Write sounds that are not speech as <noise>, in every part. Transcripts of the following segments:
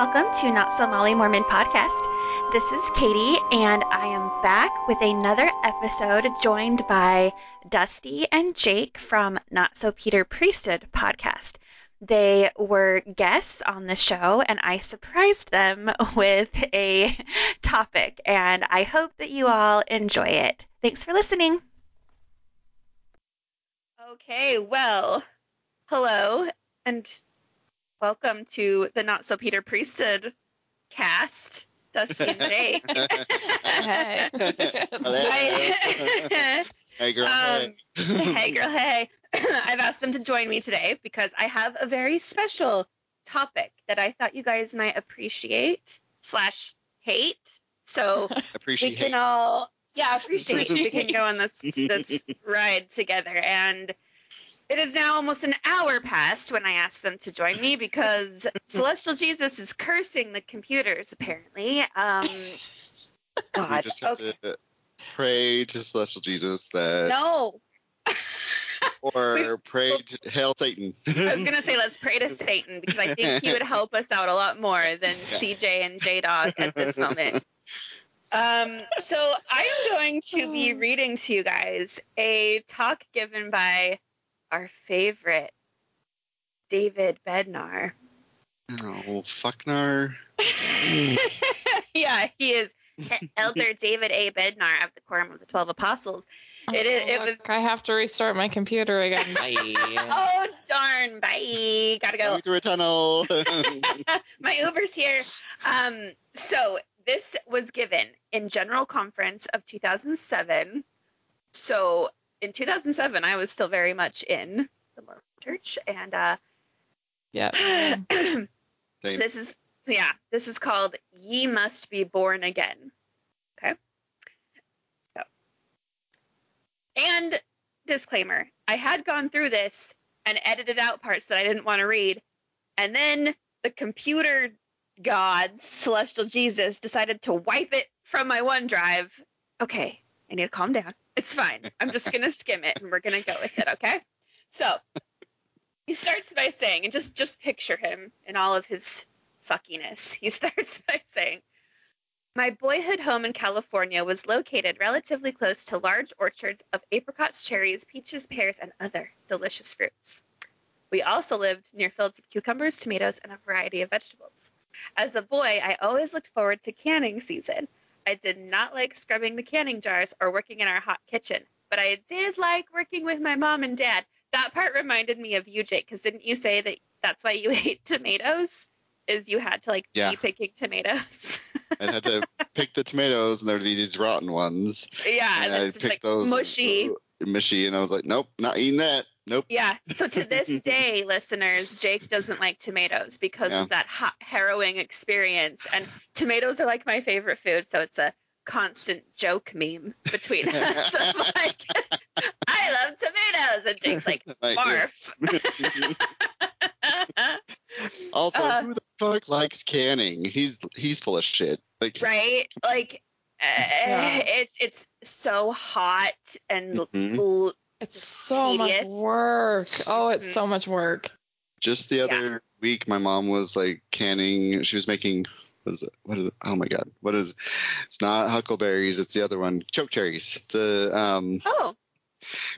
welcome to Not So Molly Mormon Podcast. This is Katie, and I am back with another episode joined by Dusty and Jake from Not So Peter Priesthood Podcast. They were guests on the show, and I surprised them <laughs> with a topic, and I hope that you all enjoy it. Thanks for listening. Okay, well, hello, and welcome to the Not So Peter Priesthood cast, Dusty <laughs> and Jake. Hey. I- Hey girl. Um, hey. hey, girl, hey. <clears throat> I've asked them to join me today because I have a very special topic that I thought you guys might appreciate slash hate. So <laughs> we can all, yeah, appreciate. <laughs> we can go on this this ride together. And it is now almost an hour past when I asked them to join me because <laughs> Celestial Jesus is cursing the computers apparently. Um, <laughs> You God. just have Okay. to pray to Celestial Jesus that, No. <laughs> or pray to Hail Satan. I was gonna say let's pray to Satan because I think he would help us out a lot more than CJ and J Dog at this moment. Um, so I'm going to be reading to you guys a talk given by our favorite David Bednar. oh, fucknar. <laughs> yeah, he is <laughs> Elder David A. Bednar of the Quorum of the Twelve Apostles. It is. It was. I have to restart my computer again. <laughs> Bye. Oh darn! Bye. Gotta go. Going through a tunnel. my Uber's here. Um, so this was given in General Conference of 2007. So in 2007, I was still very much in the Mormon Church, and uh, yeah. <clears throat> This is yeah, this is called "Ye Must Be Born Again." Okay. So, and disclaimer: I had gone through this and edited out parts that I didn't want to read, and then the computer gods, celestial Jesus, decided to wipe it from my OneDrive. Okay, I need to calm down. <laughs> It's fine. I'm just gonna <laughs> skim it and we're gonna go with it. Okay. So he starts by saying, and just just picture him in all of his fuckiness. He <laughs> starts by saying, My boyhood home in California was located relatively close to large orchards of apricots, cherries, peaches, pears, and other delicious fruits. We also lived near fields of cucumbers, tomatoes, and a variety of vegetables. As a boy, I always looked forward to canning season. I did not like scrubbing the canning jars or working in our hot kitchen, but I did like working with my mom and dad. That part reminded me of you, Jake, because didn't you say that that's why you <laughs> ate tomatoes? Is you had to like Yeah. be picking tomatoes? I had to <laughs> pick the tomatoes, and there would be these rotten ones. yeah, and that's I just picked like those mushy. Mushy, and I was like, nope, not eating that. Nope. Yeah. So to this <laughs> day, listeners, Jake doesn't like tomatoes because Yeah. of that hot, harrowing experience. And tomatoes are like my favorite food, so it's a constant joke meme between <laughs> us. of like, <laughs> I love tomatoes, and Jake's like, Like, barf. Also, Uh, who the fuck likes canning? He's he's full of shit. Like, right? Like, uh, Yeah. it's it's so hot and Mhm. l- It's Just so much work. Oh, it's Mhm. so much work. Just the other week, my mom was like canning. She was making. What is it? What is it? Oh my god! What is? It's not huckleberries. It's the other one. Choke cherries. The um oh,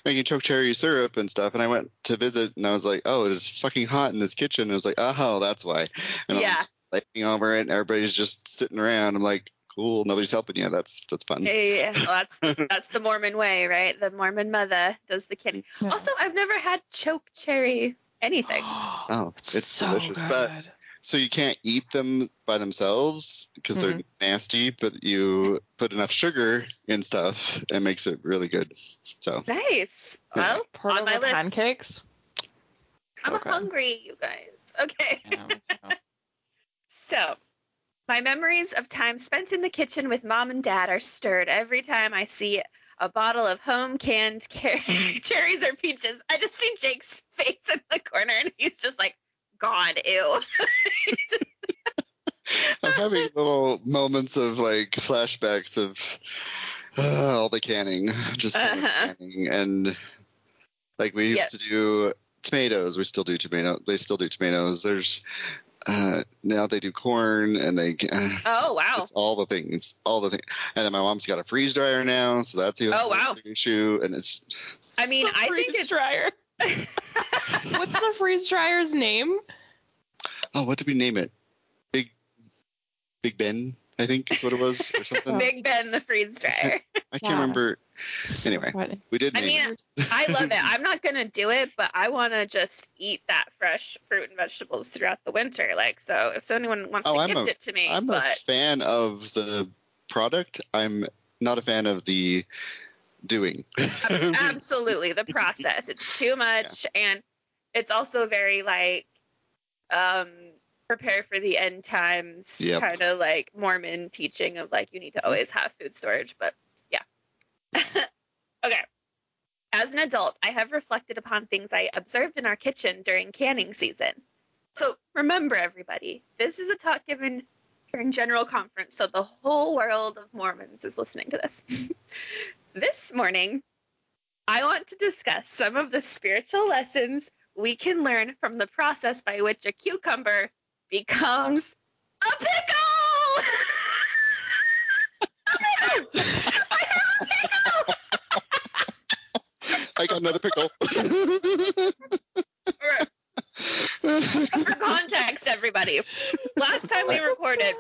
making choke cherry syrup and stuff. And I went to visit, and I was like, oh, it is fucking hot in this kitchen. And I was like, oh, that's why. And Yeah. I'm just laying over it, and everybody's just sitting around. I'm like, cool. Nobody's helping you. That's that's fun. yeah, well, that's <laughs> that's the Mormon way, right? The Mormon mother does the kid. Yeah. Also, I've never had choke cherry anything. <gasps> Oh, it's so delicious. Good. But so you can't eat them by themselves because they're Mhm. nasty, but you put enough sugar in stuff, and makes it really good. So Nice. Well, Part on my list. pancakes. I'm Okay. hungry, you guys. <laughs> Okay. Yeah. So, my memories of time spent in the kitchen with mom and dad are stirred every time I see a bottle of home canned car- <laughs> cherries or peaches. I just see Jake's face in the corner and he's just like, God, ew. <laughs> I'm having little moments of like flashbacks of uh, all the canning, just Uh-huh. canning, and like we used Yep. to do tomatoes. We still do tomato. They still do tomatoes. There's uh, now they do corn and they <laughs> Oh wow. it's all the things, all the things. And then my mom's got a freeze dryer now, so that's the Oh, wow. issue. And it's I mean, I think it's dryer. <laughs> What's the freeze dryer's name? oh, what did we name it? Big Big Ben, I think is what it was, or <laughs> something. Big Ben the freeze dryer. I can't Wow. remember. Anyway, What? we did I mean, it. I love it. <laughs> I'm not gonna do it, but I want to just eat that fresh fruit and vegetables throughout the winter. Like, so if someone wants Oh, to I'm gift a- it to me, I'm a fan of the product. I'm not a fan of the doing. <laughs> Absolutely the process it's too much and it's also very like um prepare for the end times Yep. kind of like mormon teaching of like you need to always have food storage but yeah. <laughs> Okay. As an adult i have reflected upon things i observed in our kitchen during canning season. So remember everybody this is a talk given during general conference so the whole world of mormons is listening to this. <laughs> This morning I want to discuss some of the spiritual lessons we can learn from the process by which a cucumber becomes a pickle. I have a pickle. I got another pickle. For context, everybody, last time we recorded,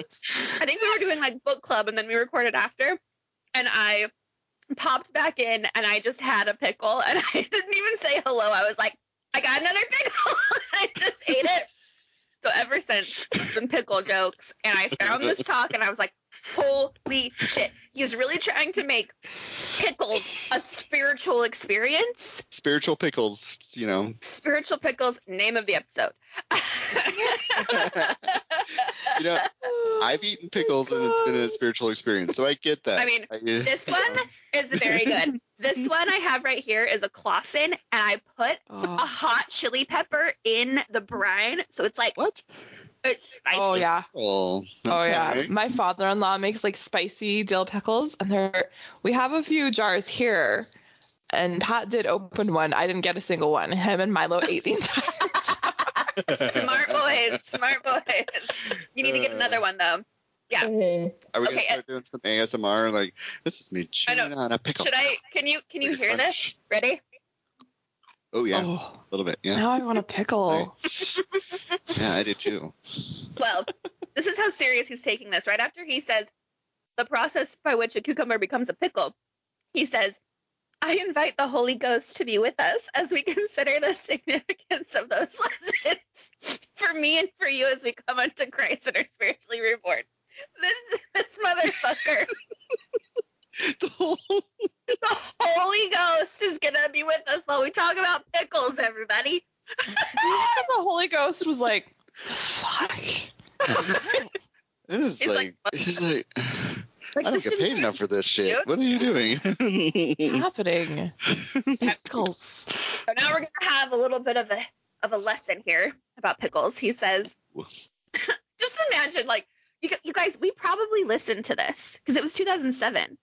I think we were doing like book club, and then we recorded after, and I popped back in, and I just had a pickle, and I <laughs> didn't even say hello. I was like, I got another pickle. <laughs> I just ate it. So ever since, been pickle jokes, and I found this talk, and I was like, holy shit, he's really trying to make pickles a spiritual experience. Spiritual pickles, you know. Spiritual pickles, name of the episode. <laughs> You know, I've eaten pickles and it's been a spiritual experience, so I get that. I mean, this one is very good. This one I have right here is a Claussen, and I put a Oh, hot chili pepper in the brine, so it's like What? it's spicy. oh yeah. Oh, Oh yeah, my father-in-law makes like spicy dill pickles, and they're we have a few jars here, and Pat did open one. I didn't get a single one. Him and Milo ate the entire. <laughs> <laughs> <laughs> Smart boys, smart boys. You need to get another uh. one though. Yeah. Mm-hmm. Are we gonna Okay, start doing some ASMR? Like, this is me I know. chewing on a pickle. Should I? Can you can you hear this? Ready? Oh yeah, Oh, a little bit. Yeah. now I want a pickle. yeah, I do too. Well, this is how serious he's taking this. Right after he says the process by which a cucumber becomes a pickle, he says, I invite the Holy Ghost to be with us as we <laughs> consider the significance of those <laughs> lessons for me and for you as we come unto Christ and are spiritually reborn. This this motherfucker, <laughs> The whole- the Holy Ghost is gonna be with us while we talk about pickles, everybody. the Holy Ghost was like, fuck. it is He's like, like, he's like, <laughs> Like I don't get paid enough for this shit. you? What are you doing? <laughs> happening? Pickles. So now we're gonna have a little bit of a of a lesson here about pickles. He says, just imagine like you, you guys, we probably listened to this because it was 2007.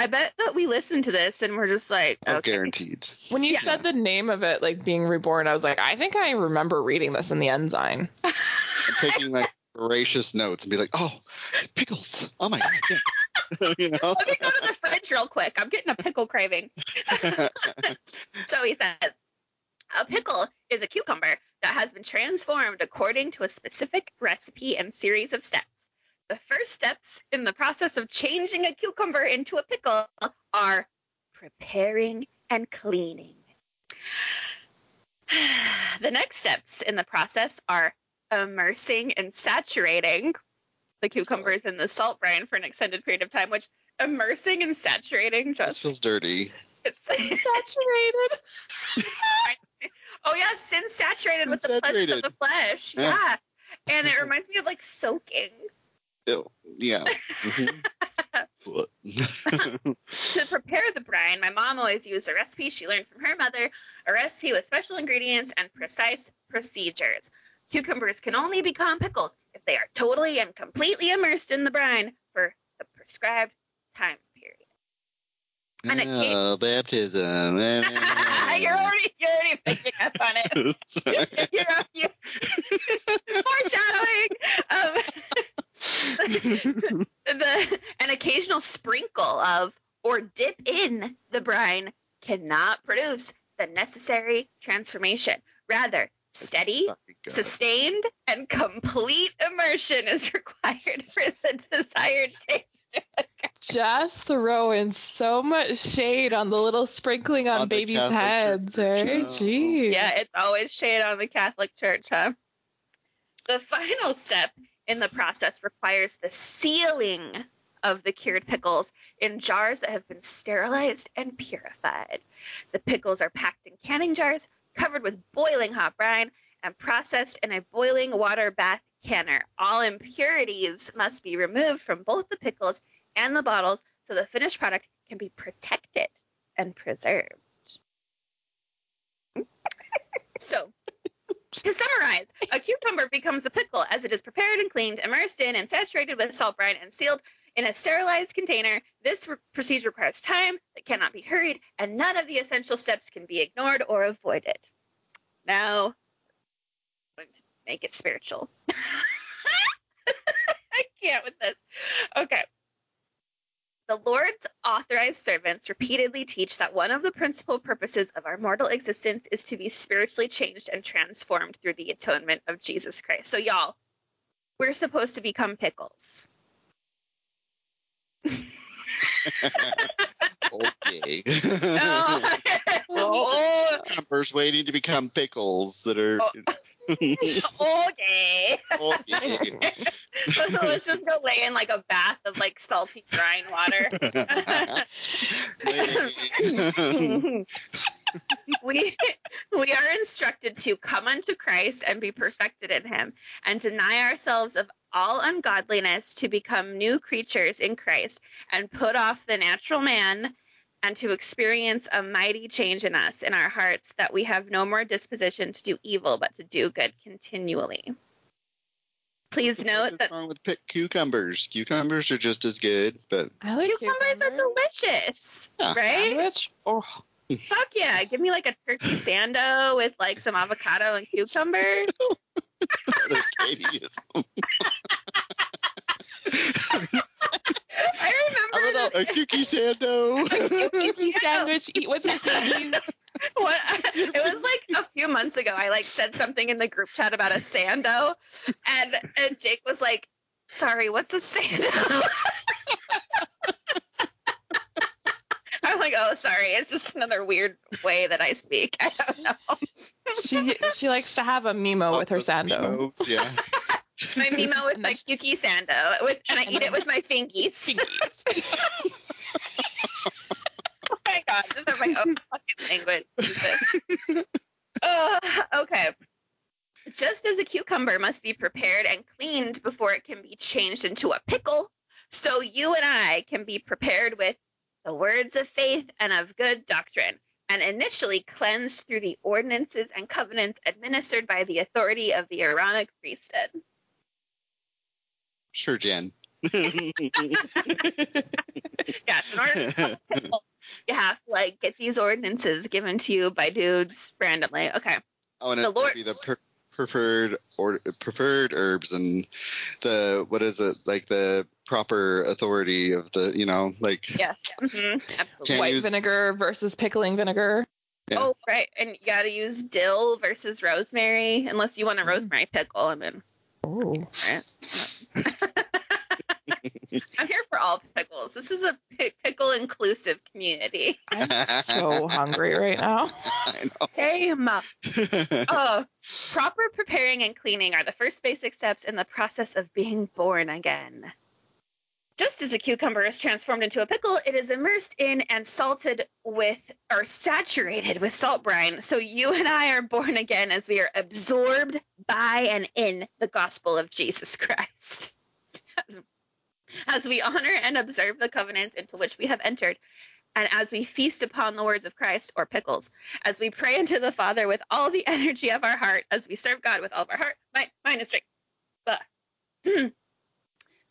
I bet that we listened to this and we're just like, oh, okay, guaranteed. When you Yeah. said the name of it, like being reborn, I was like, I think I remember reading this in the Ensign. <laughs> I'm taking like voracious notes and be like, oh, pickles. Oh my god. Yeah. <laughs> you know. let me go to the fridge real quick. I'm getting a pickle craving. <laughs> So he says, a pickle is a cucumber that has been transformed according to a specific recipe and series of steps. The first steps in the process of changing a cucumber into a pickle are preparing and cleaning. <sighs> The next steps in the process are immersing and saturating the cucumbers in the salt brine for an extended period of time, which immersing and saturating this just feels dirty. it's <laughs> Saturated. <laughs> Oh yeah, sin saturated with the flesh of the flesh. Yeah. Yeah. And it reminds me of like soaking. Ew. Yeah. <laughs> Mhm. <laughs> To prepare the brine, my mom always used a recipe she learned from her mother, a recipe with special ingredients and precise procedures. Cucumbers can only become pickles if they are totally and completely immersed in the brine for the prescribed time period. And it came- oh, baptism. <laughs> you're already you're already picking up on it. You're, you're foreshadowing. <laughs> occasional sprinkle of or dip in the brine cannot produce the necessary transformation. Rather, steady, sustained, and complete immersion is required for the desired taste. Just throwing so much shade on the little sprinkling on, On the babies' Catholic heads, Church, eh? Yeah, it's always shade on the Catholic Church, huh? The final step in the process requires the sealing of the cured pickles in jars that have been sterilized and purified. The pickles are packed in canning jars, covered with boiling hot brine, and processed in a boiling water bath canner. All impurities must be removed from both the pickles and the bottles so the finished product can be protected and preserved. <laughs> So, to summarize, a <laughs> cucumber becomes a pickle as it is prepared and cleaned, immersed in and saturated with salt brine, and sealed in a sterilized container. This re- procedure requires time that cannot be hurried, and none of the essential steps can be ignored or avoided. Now, I'm going to make it spiritual. <laughs> I can't with this. Okay. The Lord's authorized servants repeatedly teach that one of the principal purposes of our mortal existence is to be spiritually changed and transformed through the atonement of Jesus Christ. So, y'all, we're supposed to become pickles. okay. <laughs> <laughs> oh, Well, Cucumbers waiting to become pickles that are. Oh. <laughs> okay. <laughs> okay. <laughs> So, so let's just go lay in like a bath of like salty brine water. we we are instructed to come unto Christ and be perfected in him and deny ourselves of all ungodliness to become new creatures in Christ and put off the natural man and to experience a mighty change in us in our hearts that we have no more disposition to do evil but to do good continually. Please note What's that wrong with pick cucumbers? Cucumbers are just as good, but I like cucumbers are delicious, Yeah. right? Sandwich? Oh, Fuck yeah. Give me like a turkey sando with like some avocado and cucumber. <laughs> <laughs> <laughs> what a Katie is. I remember A little- that- a cookie sando. A cookie sandwich, <laughs> <laughs> eat with your fingies. <laughs> what, it was like a few months ago. I like said something in the group chat about a sando, and and Jake was like, "Sorry, what's a sando?" I'm like, "Oh, sorry. It's just another weird way that I speak. I don't know. She she likes to have a Mimo with her sando. Mimos, yeah. My Mimo my then- Yuki sando, with and I eat it with my fingies. <laughs> <laughs> Oh my god, this is my own fucking language. Uh, <laughs> okay. Just as a cucumber must be prepared and cleaned before it can be changed into a pickle, so you and I can be prepared with the words of faith and of good doctrine, and initially cleansed through the ordinances and covenants administered by the authority of the Aaronic priesthood. Sure, Jen. <laughs> Yes, in order to <laughs> pickle, you have to like get these ordinances given to you by dudes randomly. Okay. Oh, and The it's gonna Lord- be the per- preferred or preferred herbs and the what is it like the proper authority of the you know like Yes. hmm Absolutely. White use- vinegar versus pickling vinegar. Yeah. Oh, right. And you got to use dill versus rosemary, unless you want a Mm. rosemary pickle. I mean, Oh. <laughs> I'm here for all pickles. This is a pickle inclusive community. I'm so hungry right now. <laughs> I Same. <laughs> Oh, proper preparing and cleaning are the first basic steps in the process of being born again. Just as a cucumber is transformed into a pickle, it is immersed in and salted with or saturated with salt brine. So you and I are born again as we are absorbed by and in the gospel of Jesus Christ. As, we honor and observe the covenants into which we have entered, and as we feast upon the words of Christ or pickles, as we pray unto the Father with all the <laughs> energy of our heart, as we serve God with all of our heart, mind, mind and strength. But <clears throat>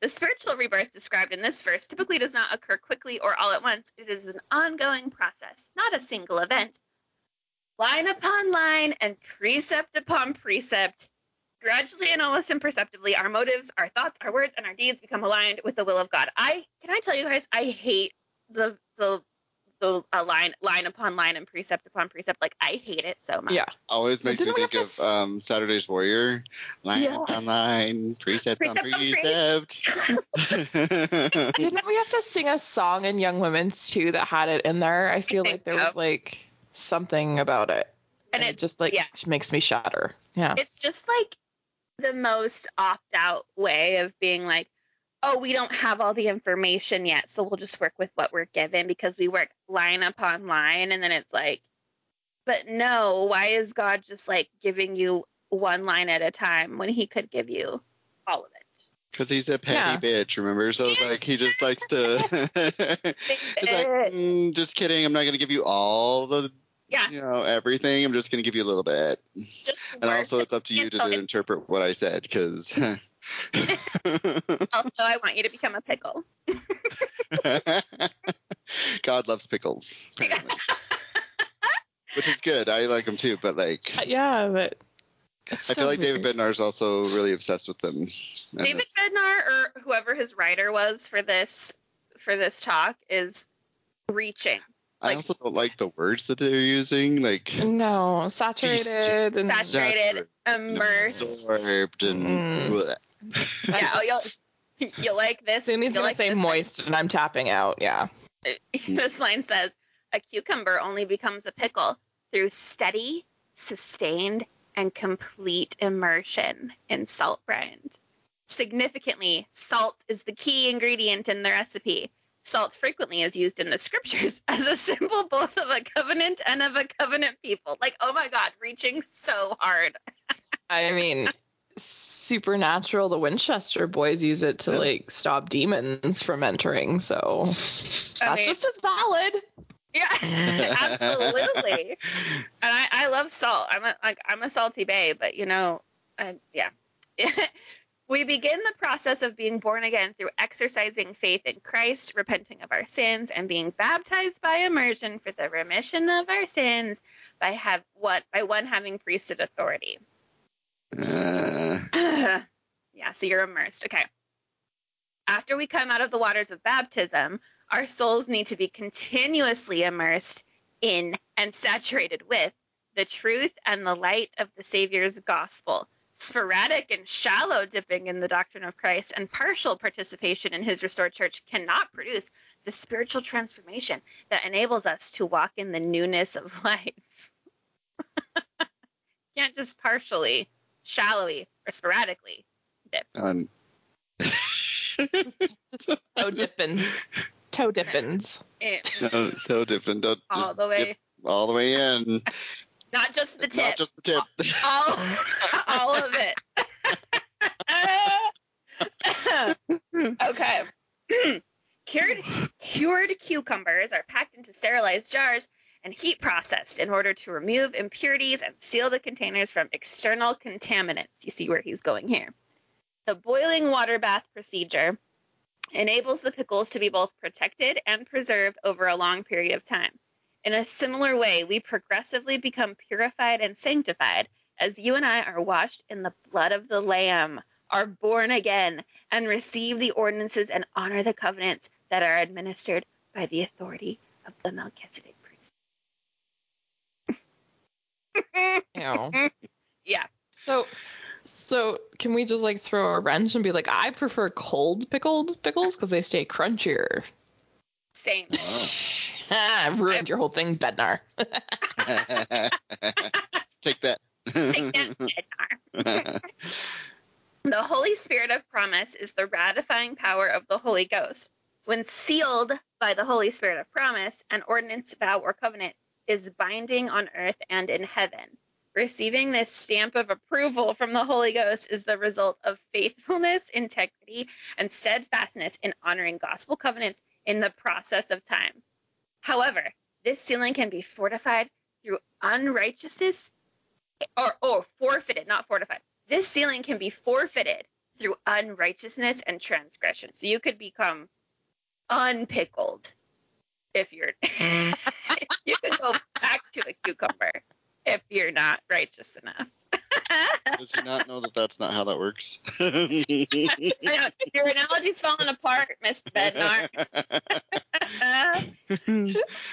the spiritual rebirth described in this verse typically does not occur quickly or all at once. It is an ongoing process, not a single event. Line upon line and precept upon precept, Gradually and almost imperceptibly, our motives, our thoughts, our words, and our deeds become aligned with the will of God. I can I tell you guys, I hate the the the uh, line line upon line and precept upon precept. Like I hate it so much. Yeah. Always makes me think of to- um, Saturday's Warrior. Line Yeah. upon line, precept on Precept on precept. <laughs> <laughs> Didn't we have to sing a song in Young Women's too that had it in there? I feel think like there so. was like something about it. And it, it- just like yeah. makes me shudder. Yeah. It's just like the most opt out way of being like, oh, we don't have all the information yet, so we'll just work with what we're given because we work line upon line. And then it's like, but no, why is God just like giving you one line at a time when he could give you all of it? Because he's a petty Yeah. bitch, remember? So like he just likes to. <laughs> <laughs> it's like, mm, just kidding. I'm not gonna give you all the, Yeah. you know, everything. I'm just gonna give you a little bit. Just And also, it's up to you to Cancel it. interpret what I said, because. <laughs> <laughs> also, I want you to become a pickle. <laughs> God loves pickles, apparently. <laughs> Which is good. I like them too, but like, Uh, yeah, but I so feel like David weird. Bednar is also really obsessed with them. David that's- Bednar or whoever his writer was for this for this talk is reaching. I also don't like the words that they're using, like No, <laughs> saturated and Saturated, immersed. absorbed, and Mm. Yeah, oh, you'll <laughs> you like this. Soon he's you'll gonna like say this moist, and I'm tapping out. Yeah. <laughs> this line says, "A cucumber only becomes a pickle through steady, sustained, and complete immersion in salt brine." Significantly, salt is the key ingredient in the recipe. Salt frequently is used in the scriptures <laughs> as a symbol both of a covenant and of a covenant people. Like, oh my God, reaching so hard. <laughs> I mean, supernatural. The Winchester boys use it to like stop demons from entering. So that's I just as valid. Yeah, <laughs> absolutely. And I, I love salt. I'm a like I'm a salty bay, but you know, uh, yeah. We begin the process of being born again through exercising faith in Christ, repenting of our sins, and being baptized by immersion for the remission of our sins by have what by one having priesthood authority. Uh, <clears throat> yeah, so you're immersed. Okay. After we come out of the waters of baptism, our souls need to be continuously immersed in and saturated with the truth and the light of the Savior's gospel. Sporadic and shallow dipping in the doctrine of Christ and partial participation in his restored church cannot produce the spiritual transformation that enables us to walk in the newness of <laughs> life. Can't just partially, shallowly, or sporadically dip. um, <laughs> Toe dippins. Toe dippins. <laughs> No, toe dipping. Don't all the way, dip all the way in. Not just the tip. Not just the tip. all, <laughs> all of it. <laughs> okay. cured, cured cucumbers are packed into sterilized jars and heat processed in order to remove impurities and seal the containers from external contaminants. You see where he's going here. The boiling water bath procedure enables the pickles to be both protected and preserved over a long period of time. In a similar way, we progressively become purified and sanctified as you and I are washed in the blood of the Lamb, are born again, and receive the ordinances and honor the covenants that are administered by the authority of the Melchizedek priest. <laughs> Ew. yeah. So, so can we just like throw a wrench and be like, I prefer cold pickled pickles because they stay crunchier. Same. I <laughs> ruined your whole thing, Bednar. <laughs> Take that. Take that, Ednar. The Holy Spirit of promise is the ratifying power of the Holy Ghost. When sealed by the Holy Spirit of promise, an ordinance, vow, or covenant is binding on earth and in heaven. Receiving this stamp of approval from the Holy Ghost is the result of faithfulness, integrity, and steadfastness in honoring gospel covenants in the process of time. However, this sealing can be fortified through unrighteousness or, or forfeited, not fortified. This sealing can be forfeited through unrighteousness and transgression. So you could become unpickled if you're <laughs> you can go back to a cucumber if you're not righteous enough. Does he not know that that's not how that works? Your analogy's falling apart, Miss Bednar. <laughs>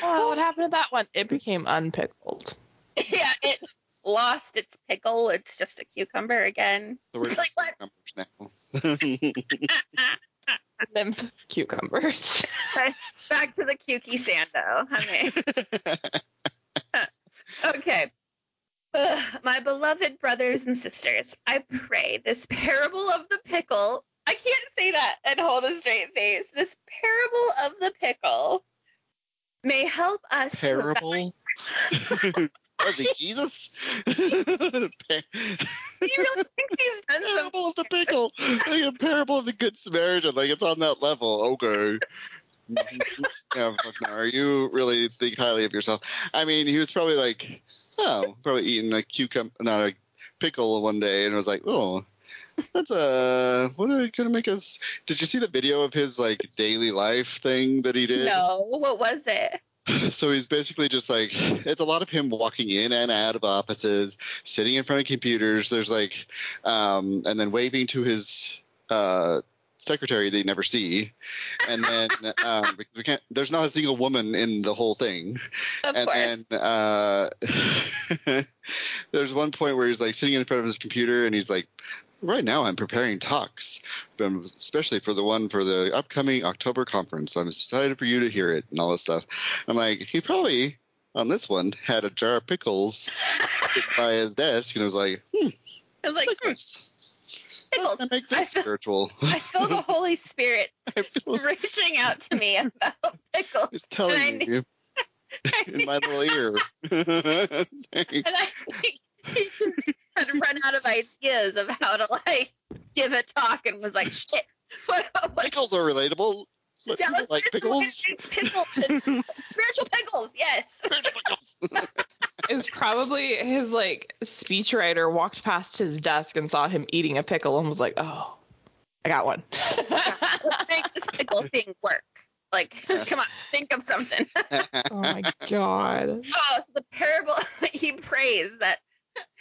Oh, what happened to that one? It became unpickled. yeah, it lost its pickle. It's just a cucumber again. So we're It's like, what? numbers now. <laughs> Nymph cucumbers. Back to the Cukie Sando. I mean, <laughs> okay. Ugh, my beloved brothers and sisters, I pray this parable of the pickle. I can't say that and hold a straight face. This parable of the pickle may help us. Parable? <laughs> Was he Jesus? Do you really think he's done <laughs> parable of the pickle. Like a parable of the Good Samaritan. Like it's on that level. Okay. <laughs> yeah, fuck no. Are you really think highly of yourself? I mean, he was probably like, oh, probably eating a cucumber, not a pickle one day, and I was like, oh, that's a what are you gonna make us? Did you see the video of his like daily life thing that he did? No, what was it? <laughs> So he's basically just like it's a lot of him walking in and out of offices, sitting in front of computers. There's like, um, and then waving to his uh, secretary they never see, and then <laughs> um, we can't. There's not a single woman in the whole thing, Of and course. then uh, <laughs> there's one point where he's like sitting in front of his computer and he's like, right now I'm preparing talks, especially for the one for the upcoming October conference. I'm excited for you to hear it and all this stuff. I'm like, he probably on this one had a jar of pickles <laughs> by his desk and was like, hmm, I was like, hmm, pickles. Pickles. can I make I feel- spiritual? I feel the Holy Spirit <laughs> feel <laughs> reaching out to me about pickles. it's telling I you in my little ear. And I think <laughs> he just had run out of ideas of how to like give a talk and was like, shit. What, what, pickles are relatable. Look, yeah, people let's like do pickles. Pickles, spiritual pickles, yes. pickles. <laughs> It's probably his like speechwriter walked past his desk and saw him eating a pickle and was like, "Oh, I got one." Let's <laughs> make this pickle thing work. Like, come on, think of something. oh my god. Oh, so the parable, he prays that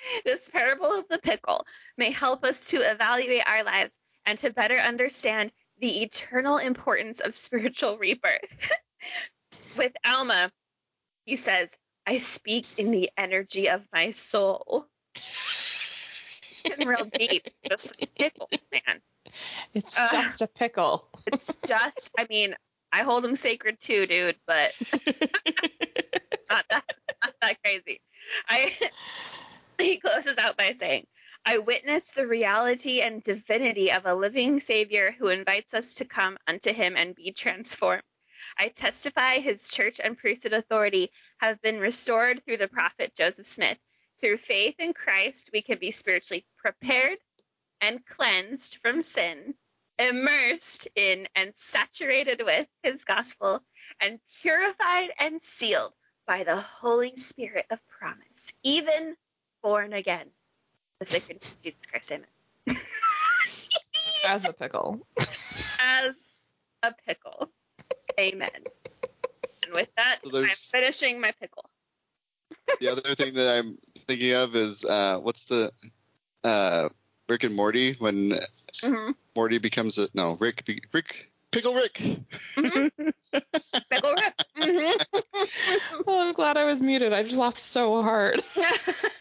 <laughs> this parable of the pickle may help us to evaluate our lives and to better understand the eternal importance of spiritual rebirth. <laughs> With Alma, he says, I speak in the energy of my soul. Getting real deep. <laughs> Just pickle, man. It's Uh. just a pickle. It's just, I mean, I hold them sacred too, dude, but not that, not that crazy. I <laughs> he closes out by saying, I witness the reality and divinity of a living Savior who invites us to come unto him and be transformed. I testify his church and priesthood authority have been restored through the prophet Joseph Smith. Through faith in Christ, we can be spiritually prepared and cleansed from sin, immersed in and saturated with his gospel, and purified and sealed by the Holy Spirit of promise, even born again. The sacred name of Jesus Christ, amen. As a pickle. As a pickle, amen. And with that, So I'm finishing my pickle. the other thing that I'm thinking of is uh, what's the uh, Rick and Morty when hmm Morty becomes a no Rick Rick Pickle Rick. Pickle rip. hmm <laughs> Oh, I'm glad I was muted. I just laughed so hard. <laughs>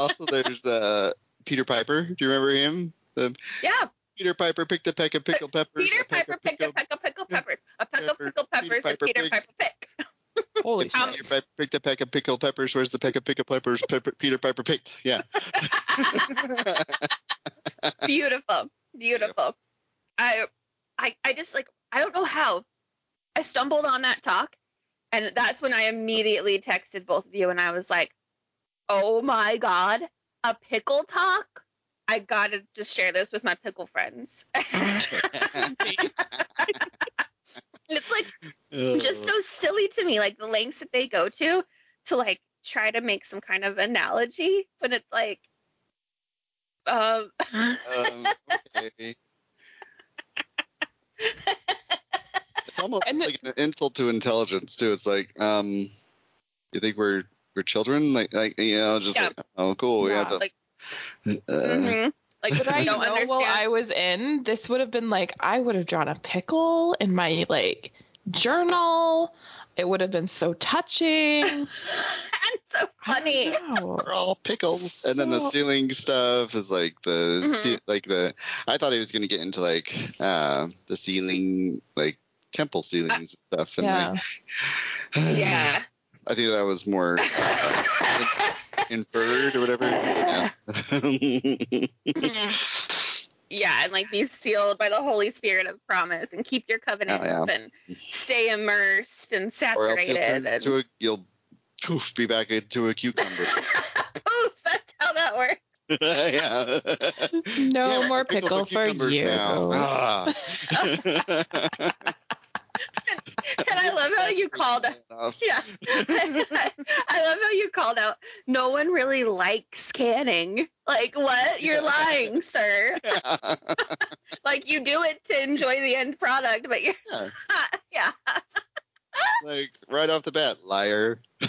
also, there's uh, Peter Piper. Do you remember him? The yeah, Peter Piper picked a peck of pickled peppers. Peter a peck Piper of picked a peck of pickle peppers. A peck of pickled pickle Peter peppers Piper Peter picked- Piper pick. <laughs> Holy shit. Peter Piper picked a peck of pickled peppers. Where's the peck of pickled peppers? Pepper, Peter Piper picked. Yeah. <laughs> beautiful beautiful I, I i just like i don't know how i stumbled on that talk and that's when i immediately texted both of you and i was like oh my god a pickle talk i gotta just share this with my pickle friends <laughs> it's like just so silly to me like the lengths that they go to to like try to make some kind of analogy when it's like um um, okay. <laughs> It's almost And the- like an insult to intelligence too. It's like, um, you think we're we're children? Like, like you know, just Yeah. like, oh, cool. We have to Like- Uh, hmm Like But I know understand. while I was in, this would have been like I would have drawn a pickle in my like journal. It would have been so touching. <laughs> and so funny. I don't know. <laughs> We're all pickles, and then the sealing stuff is like the Mhm. ce- like the. I thought he was gonna get into like uh, the sealing, like temple sealings and stuff, and Yeah. like Yeah. <sighs> I think that was more <laughs> inferred or whatever. Yeah. <laughs> yeah, and like be sealed by the Holy Spirit of promise and keep your covenant Oh, yeah. and stay immersed and saturated. or else you'll saturated. turn and into a you'll poof be back into a cucumber. <laughs> poof, that's how that works. yeah. No Damn more pickle for you. now. Ah. Love how you called out. Yeah. <laughs> I love how you called out no one really likes canning. Like what? You're lying, sir. <laughs> <laughs> Like you do it to enjoy the end product, but you're Yeah. yeah. like right off the bat, liar. I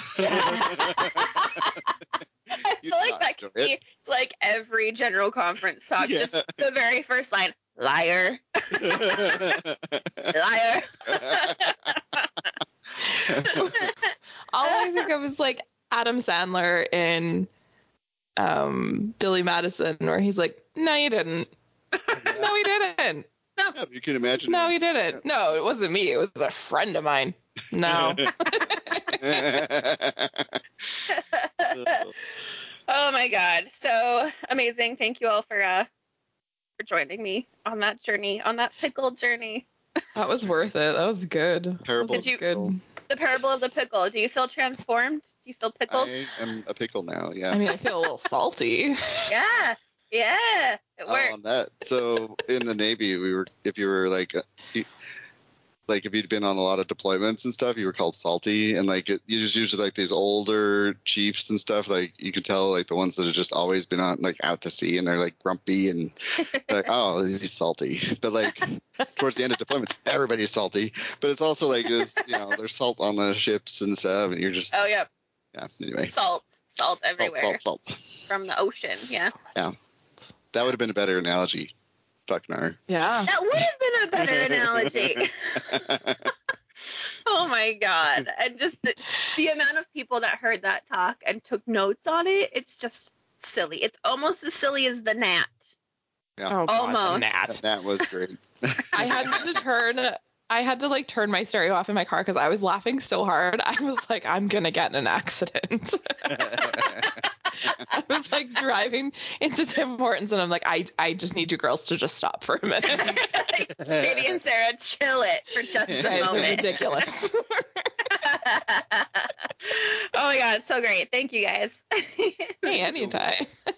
feel like that could be like every general conference talk. Yeah. Just the very first line. Liar. <laughs> Liar. <laughs> All I think of is like Adam Sandler in um, Billy Madison, where he's like, "No, you didn't. <laughs> No, he didn't. you can imagine. No, he didn't. No, it wasn't me. It was a friend of mine. No." oh my god. So amazing. Thank you all for uh for joining me on that journey, on that pickle journey. That was worth it. That was good. Parable Did you- of pickle. The parable of the pickle. Do you feel transformed? Do you feel pickled? I am a pickle now. Yeah. I mean, I feel a little <laughs> salty. Yeah. Yeah. It Oh, worked. on that. So in the Navy, we were if you were like, uh, you- like if you'd been on a lot of deployments and stuff, you were called salty, and like it, you just usually like these older chiefs and stuff. Like you could tell like the ones that have just always been on like out to sea, and they're like grumpy and <laughs> like oh he's salty. But like towards the end of deployments, everybody's salty. But it's also like this, you know, there's salt on the ships and stuff, and you're just oh yeah. yeah. Anyway, Salt. Salt salt, everywhere salt, salt. from the ocean. Yeah. Yeah that would have been a better analogy. Fuck nar. Yeah. That would have been a better analogy. <laughs> oh my god. And just the, the amount of people that heard that talk and took notes on it, it's just silly. It's almost as silly as the gnat. Oh, God, Almost. Nat. that was great. <laughs> I had to turn. I had to like turn my stereo off in my car because I was laughing so hard. I was like, I'm gonna get in an accident. <laughs> I was like driving into Tim Hortons and I'm like, I I just need you girls to just stop for a minute. <laughs> Katie and Sarah, chill it for just a moment. ridiculous. <laughs> oh my god, so great. Thank you guys. hey, anytime. <laughs>